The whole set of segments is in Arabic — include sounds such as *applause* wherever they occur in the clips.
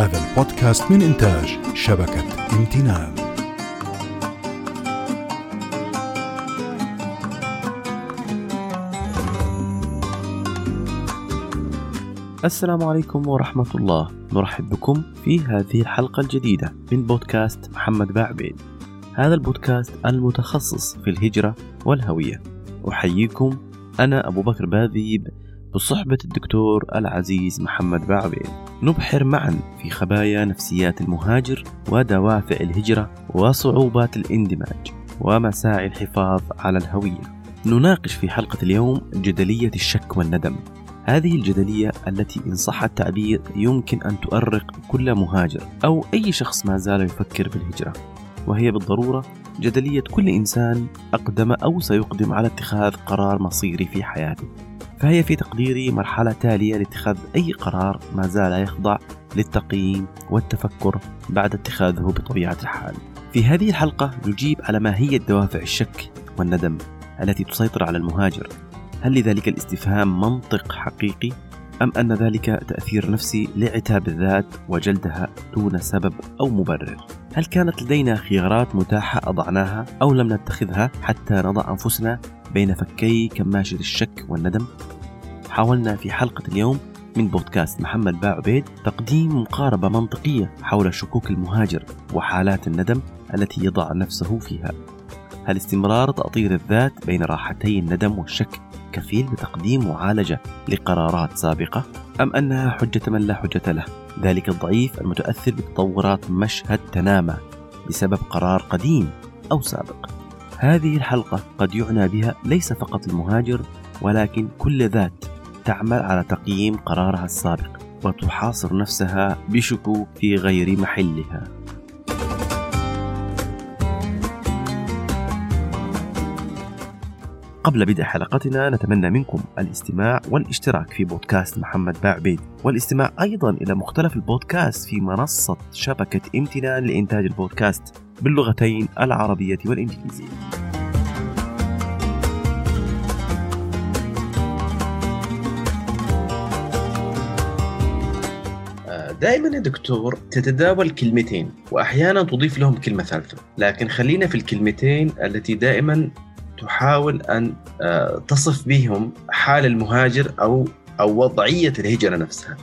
هذا البودكاست من إنتاج شبكة امتنان. السلام عليكم ورحمة الله. نرحب بكم في هذه الحلقة الجديدة من بودكاست محمد باعبيد هذا البودكاست المتخصص في الهجرة والهوية. أحييكم. أنا أبو بكر باذيب بصحبة الدكتور العزيز محمد باعبيد نبحر معا في خبايا نفسيات المهاجر ودوافع الهجرة وصعوبات الاندماج ومساعي الحفاظ على الهوية. نناقش في حلقة اليوم جدلية الشك والندم. هذه الجدلية التي إن صح التعبير يمكن أن تؤرق كل مهاجر أو أي شخص ما زال يفكر بالهجرة. وهي بالضرورة جدلية كل إنسان أقدم أو سيقدم على اتخاذ قرار مصيري في حياته. فهي في تقديري مرحلة تالية لاتخاذ أي قرار ما زال يخضع للتقييم والتفكر بعد اتخاذه بطبيعة الحال في هذه الحلقة نجيب على ما هي الدوافع الشك والندم التي تسيطر على المهاجر هل لذلك الاستفهام منطق حقيقي أم أن ذلك تأثير نفسي لعتاب الذات وجلدها دون سبب أو مبرر؟ هل كانت لدينا خيارات متاحة أضعناها أو لم نتخذها حتى نضع أنفسنا بين فكي كماشة الشك والندم؟ حاولنا في حلقة اليوم من بودكاست محمد باع عبيد تقديم مقاربة منطقية حول شكوك المهاجر وحالات الندم التي يضع نفسه فيها. هل استمرار تأطير الذات بين راحتي الندم والشك كفيل بتقديم معالجة لقرارات سابقة أم أنها حجة من لا حجة له؟ ذلك الضعيف المتأثر بتطورات مشهد تنامى بسبب قرار قديم أو سابق. هذه الحلقة قد يعنى بها ليس فقط المهاجر ولكن كل ذات تعمل على تقييم قرارها السابق وتحاصر نفسها بشكوك في غير محلها. قبل بدء حلقتنا نتمنى منكم الاستماع والاشتراك في بودكاست محمد باعبيد. والاستماع أيضا إلى مختلف البودكاست في منصة شبكة امتنان لإنتاج البودكاست باللغتين العربية والإنجليزية. دائما يا دكتور تتداول كلمتين واحيانا تضيف لهم كلمة ثالثة. لكن خلينا في الكلمتين التي دائما تحاول أن آه، تصف بهم حال المهاجر أو أو وضعية الهجرة نفسها.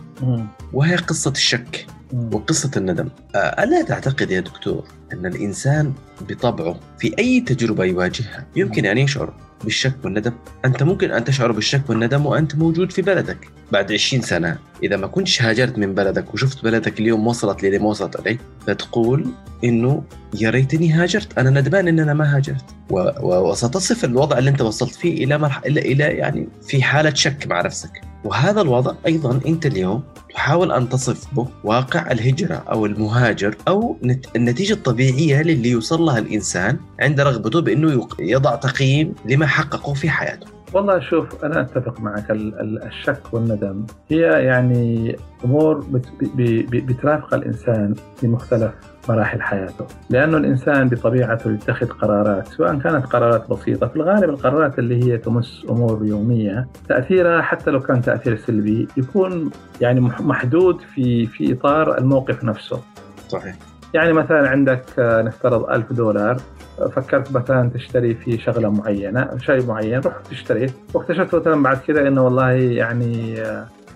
وهي قصة الشك وقصة الندم. آه، ألا تعتقد يا دكتور أن الإنسان بطبعه في أي تجربة يواجهها يمكن أن يشعر بالشك والندم. أنت ممكن أن تشعر بالشك والندم وأنت موجود في بلدك بعد 20 سنة. إذا ما كنتش هاجرت من بلدك وشفت بلدك اليوم وصلت للي ما وصلت عليه فتقول إنه يا ريتني هاجرت. أنا ندمان إن أنا ما هاجرت. و... و... وستصف الوضع اللي أنت وصلت فيه إلى مرح... إلى إلى يعني في حالة شك مع نفسك. وهذا الوضع أيضا أنت اليوم تحاول أن تصف به واقع الهجرة أو المهاجر أو النتيجة الطبيعية للي يوصل لها الإنسان عند رغبته بأنه يضع تقييم لما حققه في حياته. والله شوف أنا أتفق معك. الشك والندم هي يعني أمور بترافق الإنسان في مختلف مراحل حياته لأنه الإنسان بطبيعته يتخذ قرارات سواء كانت قرارات بسيطة في الغالب القرارات اللي هي تمس أمور يومية تأثيرها حتى لو كان تأثير سلبي يكون يعني محدود في في إطار الموقف نفسه. صحيح. يعني مثلا عندك نفترض ألف دولار فكرت مثلا تشتري في شغلة معينة شيء معين رحت اشتريت واكتشفت مثلا بعد كذا إنه والله يعني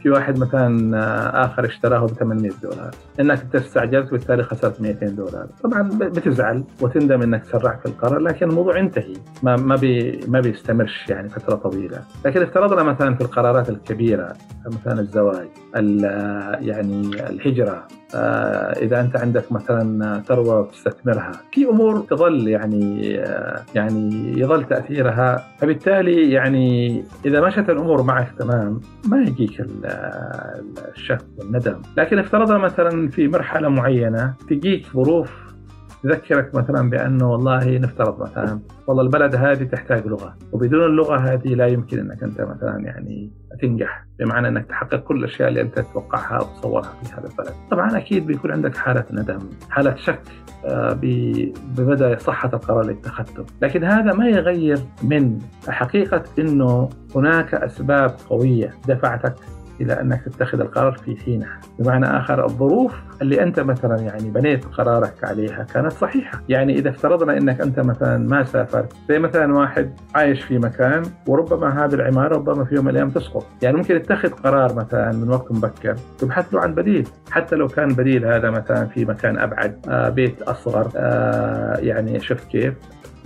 في واحد مثلا آخر اشتراه ب 800 دولار. إنك انت استعجلت وبالتالي خسرت 200 دولار. طبعا بتزعل وتندم إنك سرعت في القرار لكن الموضوع انتهي. ما ما بي ما بيستمرش يعني فترة طويلة. لكن افترضنا مثلا في القرارات الكبيرة مثلا الزواج يعني الهجرة آه، إذا أنت عندك مثلا ثروة تستثمرها. في أمور تظل يعني آه، يعني يظل تأثيرها. فبالتالي يعني إذا مشت الأمور معك تمام ما يجيك الشك والندم لكن افترضنا مثلا في مرحلة معينة تجيك ظروف تذكرك مثلا بأنه والله نفترض مثلا والله البلد هذه تحتاج لغة وبدون اللغة هذه لا يمكن أنك أنت مثلا يعني تنجح بمعنى أنك تحقق كل الأشياء اللي أنت تتوقعها أو تصورها في هذا البلد. طبعا أكيد بيكون عندك حالة ندم، حالة شك آه، بمدى صحة القرار اللي اتخذته، لكن هذا ما يغير من حقيقة إنه هناك أسباب قوية دفعتك إلى أنك تتخذ القرار في حينها، بمعنى آخر الظروف اللي أنت مثلا يعني بنيت قرارك عليها كانت صحيحة، يعني إذا افترضنا إنك أنت مثلا ما سافرت، زي مثلا واحد عايش في مكان وربما هذه العمارة ربما في يوم من الأيام تسقط، يعني ممكن يتخذ قرار مثلا من وقت مبكر يبحث له عن بديل، حتى لو كان بديل هذا مثلا في مكان أبعد، آه بيت أصغر، آه يعني شفت كيف؟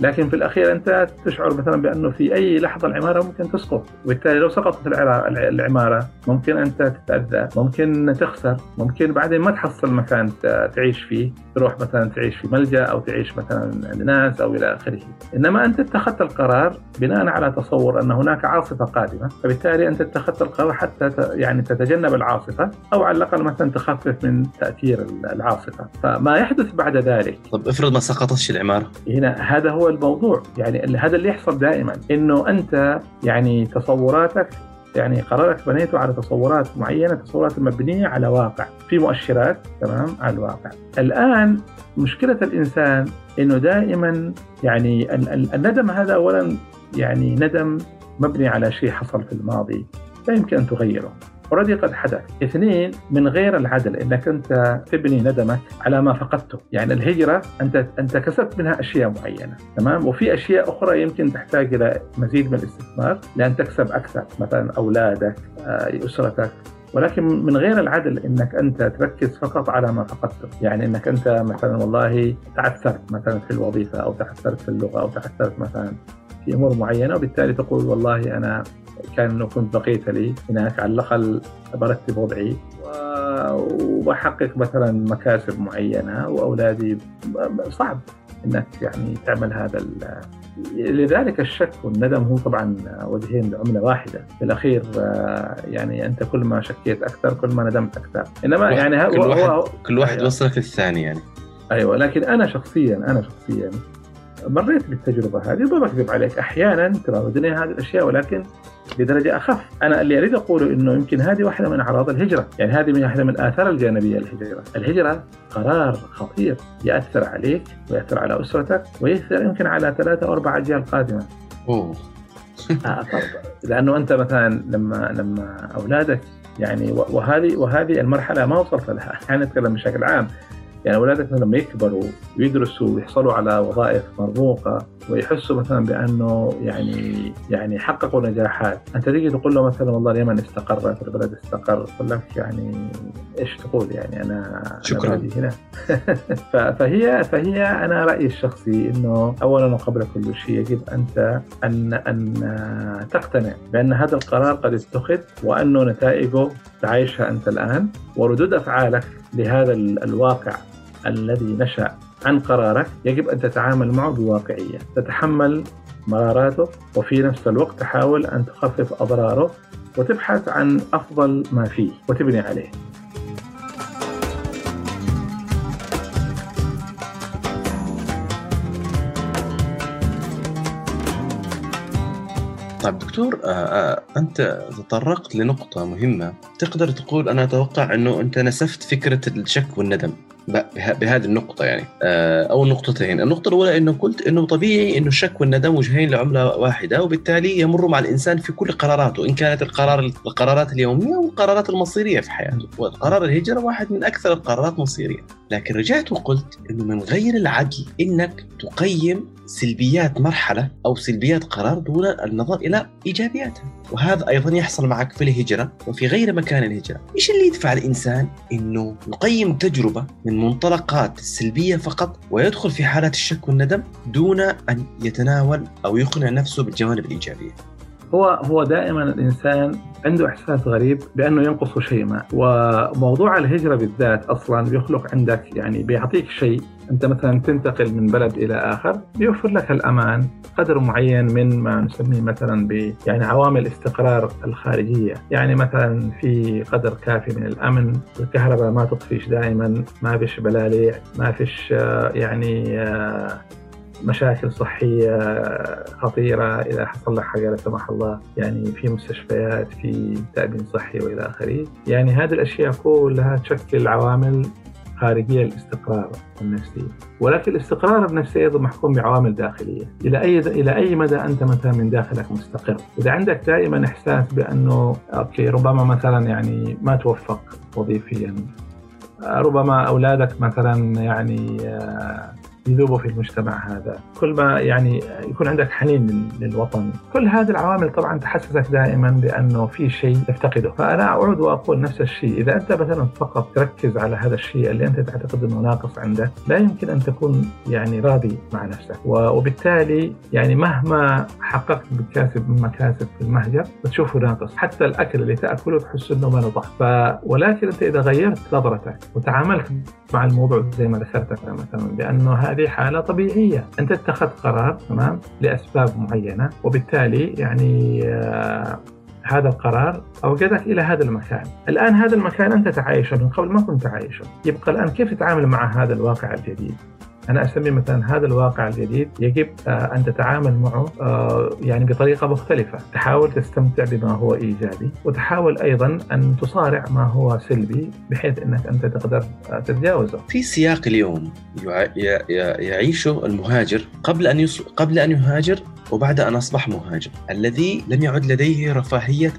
لكن في الأخير أنت تشعر مثلا بأنه في أي لحظة العمارة ممكن تسقط. وبالتالي لو سقطت العمارة ممكن أنت تتأذى ممكن تخسر ممكن بعدين ما تحصل مكان تعيش فيه تروح مثلا تعيش في ملجأ أو تعيش مثلا عند ناس أو إلى آخره. إنما أنت اتخذت القرار بناء على تصور أن هناك عاصفة قادمة فبالتالي أنت اتخذت القرار حتى يعني تتجنب العاصفة أو على الأقل مثلا تخفف من تأثير العاصفة. فما يحدث بعد ذلك. طب افرض ما سقطتش العمارة. هنا هذا هو الموضوع. يعني هذا اللي يحصل دائما إنه أنت يعني تصوراتك يعني قرارك بنيته على تصورات معينة تصورات مبنية على واقع. في مؤشرات تمام على الواقع. الآن مشكلة الإنسان إنه دائما يعني الندم هذا اولا يعني ندم مبني على شيء حصل في الماضي لا يمكن أن تغيره. أوريدي قد حدث. اثنين من غير العدل إنك أنت تبني ندمك على ما فقدته. يعني الهجرة أنت أنت كسبت منها أشياء معينة تمام؟ وفي أشياء أخرى يمكن تحتاج إلى مزيد من الاستثمار لأن تكسب أكثر مثلا أولادك آه، أسرتك. ولكن من غير العدل إنك أنت تركز فقط على ما فقدته، يعني إنك أنت مثلا والله تعثرت مثلا في الوظيفة أو تعثرت في اللغة أو تعثرت مثلا في أمور معينة وبالتالي تقول والله أنا كان لو كنت بقيت لي هناك على الأقل برتب وضعي وبحقق مثلا مكاسب معينة وأولادي. صعب إنك يعني تعمل هذا لذلك الشك والندم هو طبعا وجهين لعملة واحدة. في الأخير يعني أنت كل ما شكيت أكثر كل ما ندمت أكثر. إنما يعني كل واحد هو كل واحد. وصلك للثاني يعني. أيوه لكن أنا شخصيا أنا شخصيا مريت بالتجربة هذه ما بكذب عليك أحيانا تراودني هذه الأشياء ولكن بدرجة أخف، أنا اللي أريد أقوله إنه يمكن هذه واحدة من أعراض الهجرة، يعني هذه من واحدة من الاثار الجانبية للهجره، الهجرة قرار خطير يأثر عليك ويأثر على أسرتك ويأثر يمكن على ثلاثة أو أربع أجيال قادمة. أوه. آه لأنه أنت مثلا لما لما أولادك يعني وهذه وهذه المرحلة ما وصلت لها، يعني نتكلم بشكل عام، يعني أولادك لما يكبروا ويدرسوا ويحصلوا على وظائف مرموقة ويحسوا مثلا بأنه يعني يعني حققوا نجاحات، أنت تيجي تقول له مثلا والله اليمن استقرت البلد استقر، يقول لك يعني إيش تقول؟ يعني أنا شكرا. أنا هنا. *laughs* فهي فهي أنا رأيي الشخصي إنه اولا وقبل كل شيء يجب أنت ان أن تقتنع بأن هذا القرار قد اتخذ وأنه نتائجه تعيشها أنت الآن وردود أفعالك لهذا الواقع الذي نشأ عن قرارك يجب أن تتعامل معه بواقعية. تتحمل مراراته وفي نفس الوقت تحاول أن تخفف أضراره وتبحث عن أفضل ما فيه وتبني عليه. طيب دكتور آه، آه، أنت تطرقت لنقطة مهمة. تقدر تقول أنا أتوقع أنه أنت نسفت فكرة الشك والندم. بهذه النقطة يعني. آه، أو النقطتين النقطة الأولى أنه قلت أنه طبيعي أنه الشك والندم وجهين لعملة واحدة وبالتالي يمر مع الإنسان في كل قراراته إن كانت القرار القرارات اليومية والقرارات المصيرية في حياته. وقرار الهجرة واحد من أكثر القرارات مصيرية لكن رجعت وقلت أنه من غير العدل أنك تقيم سلبيات مرحلة أو سلبيات قرار دون النظر إلى إيجابياتها وهذا أيضا يحصل معك في الهجرة وفي غير مكان الهجرة. إيش اللي يدفع الإنسان؟ أنه يقيم تجربة من منطلقات السلبية فقط ويدخل في حالات الشك والندم دون أن يتناول أو يقنع نفسه بالجوانب الإيجابية. هو هو دائما الإنسان عنده إحساس غريب بأنه ينقصه شيء ما. وموضوع الهجرة بالذات أصلا بيخلق عندك يعني بيعطيك شيء أنت مثلا تنتقل من بلد إلى آخر بيوفر لك الأمان قدر معين من ما نسميه مثلا ب يعني عوامل الاستقرار الخارجية. يعني مثلا في قدر كافي من الأمن الكهرباء ما تطفيش دائما ما فيش بلاليع ما فيش آه، يعني آه، مشاكل صحية خطيرة إذا حصل لك حاجة لا سمح الله. يعني في مستشفيات في تأمين صحي وإلى آخره. يعني هذه الأشياء كلها تشكل عوامل خارجية للاستقرار النفسي. ولكن الاستقرار النفسي أيضا محكوم بعوامل داخلية. إلى أي إلى أي مدى أنت مثلا من داخلك مستقر؟ إذا عندك دائما إحساس بأنه أوكي ربما مثلا يعني ما توفق وظيفيا. ربما أولادك مثلا يعني آه، يذوبوا في المجتمع هذا. كل ما يعني يكون عندك حنين للوطن. كل هذه العوامل طبعا تحسسك دائما بأنه في شيء تفتقده فأنا أعود وأقول نفس الشيء. إذا أنت مثلا فقط تركز على هذا الشيء اللي أنت تعتقد أنه ناقص عندك لا يمكن أن تكون يعني راضي مع نفسك. وبالتالي يعني مهما حققت بالكاسب من مكاسب في المهجر بتشوفه ناقص. حتى الأكل اللي تأكله تحس أنه ما طعم ولكن أنت إذا غيرت نظرتك وتعاملت مع الموضوع زي ما ذكرت مثلا بأنه هذه حالة طبيعية. أنت اتخذت قرار تمام؟ لأسباب معينة وبالتالي يعني آه هذا القرار أوجدك إلى هذا المكان. الآن هذا المكان أنت تعايشه من قبل ما كنت تعايشه يبقى الآن كيف تتعامل مع هذا الواقع الجديد؟ أنا أسمي مثلا هذا الواقع الجديد يجب آه، أن تتعامل معه آه، يعني بطريقة مختلفة، تحاول تستمتع بما هو إيجابي، وتحاول أيضا أن تصارع ما هو سلبي بحيث إنك أنت تقدر آه، تتجاوزه. في سياق اليوم يعيشه المهاجر قبل أن قبل أن يهاجر وبعد أن أصبح مهاجر الذي لم يعد لديه رفاهية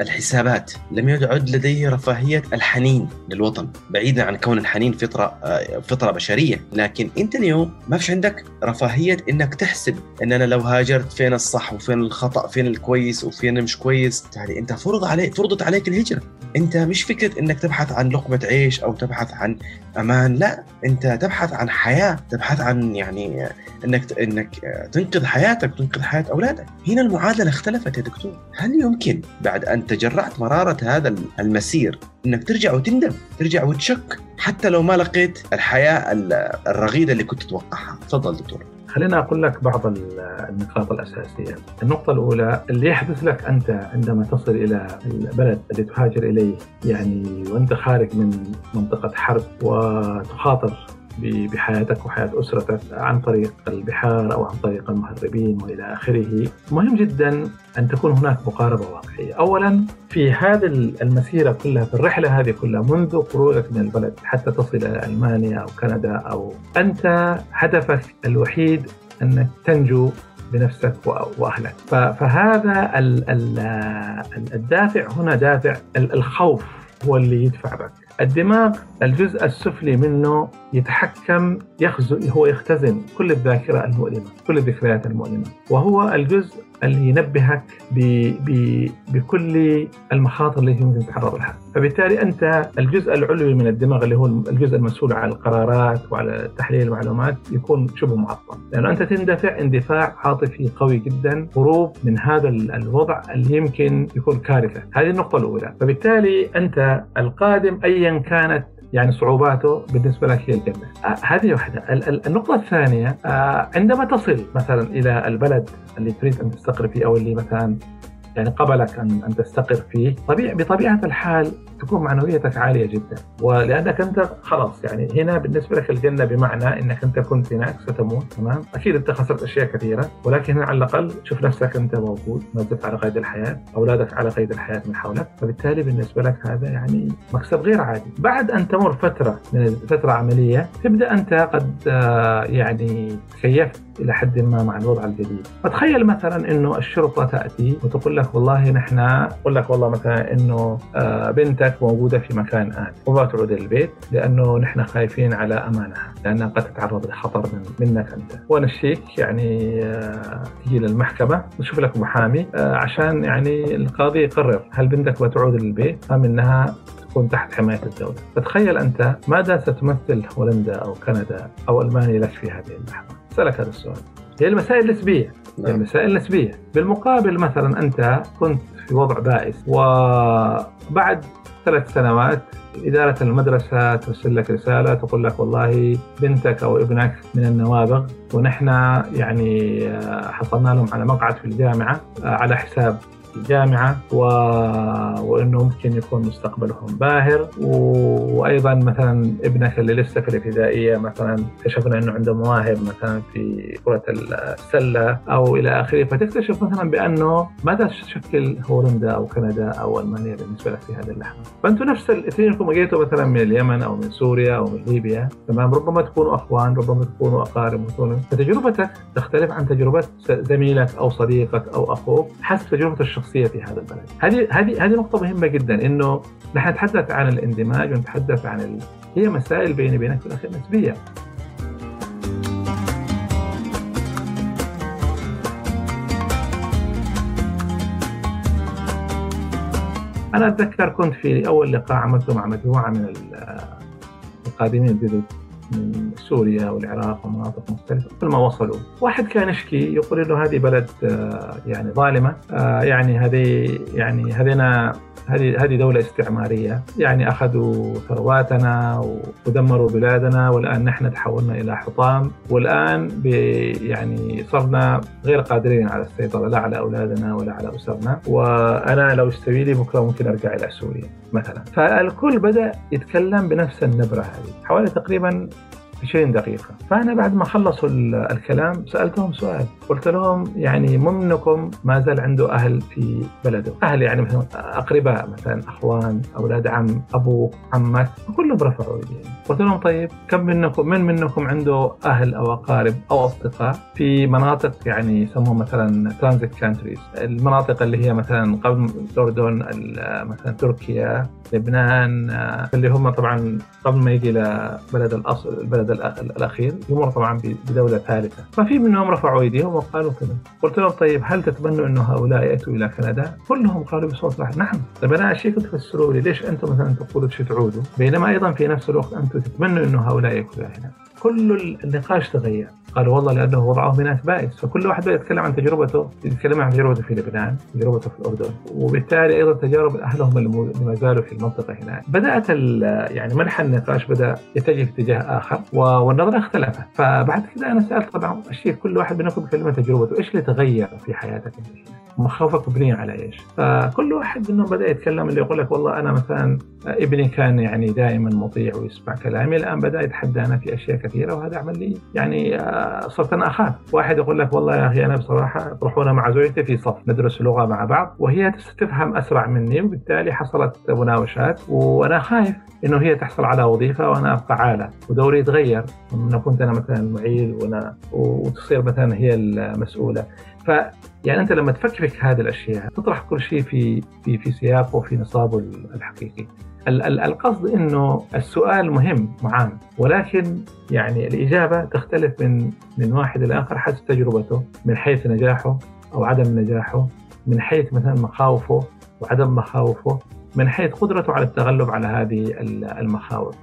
الحسابات لم يعد لديه رفاهية الحنين للوطن بعيدا عن كون الحنين فطرة فطرة بشرية. لكن أنت اليوم ما فيش عندك رفاهية أنك تحسب أن أنا لو هاجرت فين الصح وفين الخطأ فين الكويس وفين مش كويس. يعني أنت فرض عليك فرضت عليك الهجرة. أنت مش فكرة أنك تبحث عن لقمة عيش أو تبحث عن أمان لا. أنت تبحث عن حياة تبحث عن يعني أنك أنك تنقذ حياتك تنقذ حياة أولادك. هنا المعادلة اختلفت يا دكتور. هل يمكن بعد أن تجرعت مرارة هذا المسير إنك ترجع وتندم ترجع وتشك حتى لو ما لقيت الحياة الرغيدة اللي كنت تتوقعها؟ تفضل دكتور. خلينا أقول لك بعض النقاط الأساسية. النقطة الأولى اللي يحدث لك أنت عندما تصل إلى البلد الذي تهاجر إليه يعني وأنت خارج من منطقة حرب وتخاطر بحياتك وحياة أسرتك عن طريق البحار أو عن طريق المهربين وإلى آخره. مهم جدا أن تكون هناك مقاربة واقعية. أولا في هذه المسيرة كلها في الرحلة هذه كلها منذ خروجك من البلد حتى تصل إلى ألمانيا أو كندا أو أنت هدفك الوحيد أنك تنجو بنفسك وأهلك. فهذا الدافع هنا دافع الخوف هو اللي يدفع بك. الدماغ الجزء السفلي منه يتحكم يخزن هو يختزن كل الذاكرة المؤلمة كل الذكريات المؤلمة. وهو الجزء اللي ينبهك بكل المخاطر اللي يمكن تتعرض لها. فبالتالي أنت الجزء العلوي من الدماغ اللي هو الجزء المسؤول عن القرارات وعلى تحليل المعلومات يكون شبه معطل. لأنه أنت تندفع اندفاع عاطفي قوي جدا هروب من هذا الوضع اللي يمكن يكون كارثة. هذه النقطة الأولى. فبالتالي أنت القادم أيا كانت يعني صعوباته بالنسبة لك هي الجنة. آه هذه واحدة، النقطة الثانية آه عندما تصل مثلا إلى البلد اللي تريد أن تستقر فيه أو اللي مثلا يعني قبلك ان أن تستقر فيه، طبيعي بطبيعة الحال تكون معنويتك عالية جدا. ولأنك أنت خلاص يعني هنا بالنسبة لك الجنة بمعنى إنك أنت كنت هناك ستموت تمام؟ أكيد أنت خسرت أشياء كثيرة ولكن على الأقل شوف نفسك أنت موجود ما زلت على قيد الحياة أولادك على قيد الحياة من حولك. فبالتالي بالنسبة لك هذا يعني مكسب غير عادي. بعد أن تمر فترة من فترة عملية تبدأ أنت قد آه، يعني تكيفت إلى حد ما مع الوضع الجديد. فتخيل مثلا إنه الشرطة تأتي وتقول لك والله نحن تقول لك والله مثلا إنه آه، بنتك حالات موجودة في مكان آمن وما تعود للبيت لأنه نحن خايفين على أمانها لأنها قد تتعرض لخطر من منك أنت. ونشيك يعني آه، تجي للمحكمة. نشوف لك محامي. آه، عشان يعني القاضي يقرر هل بنتك بتعود للبيت أم أنها تكون تحت حماية الدولة. فتخيل أنت ماذا ستمثل هولندا أو كندا أو ألمانيا لك في هذه المحكمة؟ أسألك هذا السؤال. هي المسائل نسبية نعم. المسائل نسبية بالمقابل مثلا أنت كنت في وضع بائس وبعد ثلاث سنوات إدارة المدرسة ترسل لك رسالة تقول لك والله بنتك أو ابنك من النوابغ ونحن يعني آه، حصلنا لهم على مقعد في الجامعة آه، على حساب في جامعة و... وإنه ممكن يكون مستقبلهم باهر. و... وأيضا مثلا ابنك اللي لسه في الابتدائية مثلا اكتشفنا إنه عنده مواهب مثلا في كرة السلة أو إلى آخره فتكتشف مثلا بأنه ماذا تشكل هولندا أو كندا أو ألمانيا بالنسبة لك في هذه اللحظة. فانتم نفس الاثنينكم جيتوا مثلا من اليمن أو من سوريا أو من ليبيا تمام؟ ربما تكونوا أخوان ربما تكونوا أقارب فتجربتك تختلف عن تجربة زميلك أو صديقك أو أخوك حسب تجربته الشخصية في هذا البلد. هذه هذه هذه نقطة مهمة جدا إنه نحن نتحدث عن الاندماج ونتحدث عن ال... هي مسائل بيني وبينك في الأخير نسبية. أنا أتذكر كنت في أول لقاء عملته مع مجموعة من القادمين الجدد. من سوريا والعراق ومناطق مختلفة. كل ما وصلوا. واحد كان يشكي يقول إنه هذه بلد آه، يعني ظالمة. آه، يعني هذه يعني هذينا هذه هذه دولة استعمارية. يعني أخذوا ثرواتنا ودمروا بلادنا والآن نحن تحولنا إلى حطام. والآن يعني صرنا غير قادرين على السيطرة لا على أولادنا ولا على أسرنا. وأنا لو استوي لي بكرة ممكن أرجع إلى سوريا مثلا. فالكل بدأ يتكلم بنفس النبرة هذه. حوالي تقريبا 20 دقيقة. فأنا بعد ما خلصوا الكلام سألتهم سؤال. قلت لهم يعني منكم ما زال عنده أهل في بلده. أهل يعني مثلا أقرباء مثلا أخوان أولاد عم أبوك عمك. كلهم رفعوا إيديهم. قلت لهم طيب كم منكم من منكم عنده أهل أو أقارب أو أصدقاء في مناطق يعني يسموها مثلا ترانزيت كانتريز المناطق اللي هي مثلا قبل الأردن مثلا تركيا لبنان اللي هم طبعا قبل ما يجي لبلد الأصل البلد الأخير يمر طبعا بدولة ثالثة. ففي منهم رفعوا أيديهم وقالوا كذا قلت لهم طيب هل تتمنوا إنه هؤلاء يأتوا إلى كندا؟ كلهم قالوا بصوت واحد نعم. طيب أنا اشياء تفسروا لي؟ ليش أنتم مثلا تقولوا تعودوا بينما أيضا في نفس الوقت أنتم تتمنوا إنه هؤلاء يكونوا هنا. كل النقاش تغير. قالوا والله لأنه وضعهم هناك بائس فكل واحد يتكلم عن تجربته يتكلم عن تجربته في لبنان تجربته في الأردن. وبالتالي أيضا تجارب أهلهم اللي ما زالوا في المنطقة هناك. بدأت يعني منحى النقاش بدأ يتجه في اتجاه آخر والنظرة اختلفت. فبعد كده أنا سألت طبعا الشيء كل واحد منكم عن تجربته. إيش اللي تغير في حياتك؟ هنا مخاوفك مبنية على إيش؟ فكل واحد منهم بدأ يتكلم اللي يقول لك والله أنا مثلا ابني كان يعني دائما مطيع ويسمع كلامي الآن بدأ يتحدانا في أشياء كثيرة وهذا عمل لي يعني آه، صرت أنا أخاف، واحد يقول لك والله يا أخي أنا بصراحة روحونا مع زوجتي في صف ندرس لغة مع بعض وهي تفهم أسرع مني وبالتالي حصلت مناوشات وأنا خايف إنه هي تحصل على وظيفة وأنا أبقى عالة ودوري يتغير. إنه كنت أنا مثلا معيل وأنا وتصير مثلا هي المسؤولة. ف يعني أنت لما تفكر في هذه الأشياء تطرح كل شيء في في في سياقه وفي نصابه الحقيقي. القصد إنه السؤال مهم وعام ولكن يعني الإجابة تختلف من من واحد إلى آخر حسب تجربته من حيث نجاحه أو عدم نجاحه من حيث مثلا مخاوفه وعدم مخاوفه من حيث قدرته على التغلب على هذه المخاوف.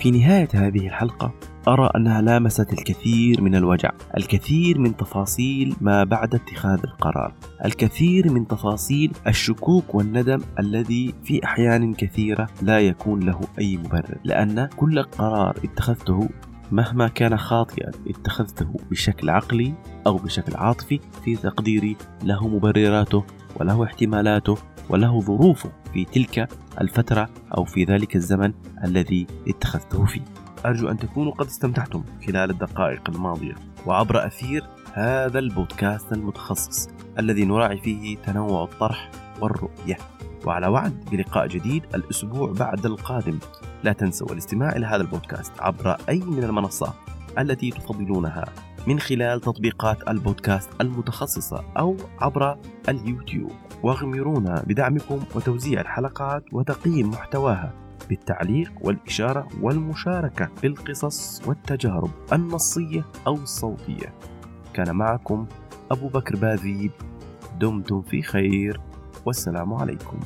في نهاية هذه الحلقة أرى أنها لامست الكثير من الوجع، الكثير من تفاصيل ما بعد اتخاذ القرار، الكثير من تفاصيل الشكوك والندم الذي في أحيان كثيرة لا يكون له أي مبرر، لأن كل قرار اتخذته مهما كان خاطئا اتخذته بشكل عقلي أو بشكل عاطفي في تقديري له مبرراته وله احتمالاته وله ظروفه في تلك الفترة أو في ذلك الزمن الذي اتخذته فيه. أرجو أن تكونوا قد استمتعتم خلال الدقائق الماضية. وعبر أثير هذا البودكاست المتخصص الذي نراعي فيه تنوع الطرح والرؤية. وعلى وعد بلقاء جديد الأسبوع بعد القادم. لا تنسوا الاستماع إلى هذا البودكاست عبر أي من المنصات التي تفضلونها من خلال تطبيقات البودكاست المتخصصة أو عبر اليوتيوب. واغمرونا بدعمكم وتوزيع الحلقات وتقييم محتواها. بالتعليق والإشارة والمشاركة في القصص والتجارب النصية أو الصوتية. كان معكم أبو بكر باذيب دمتم في خير. والسلام عليكم.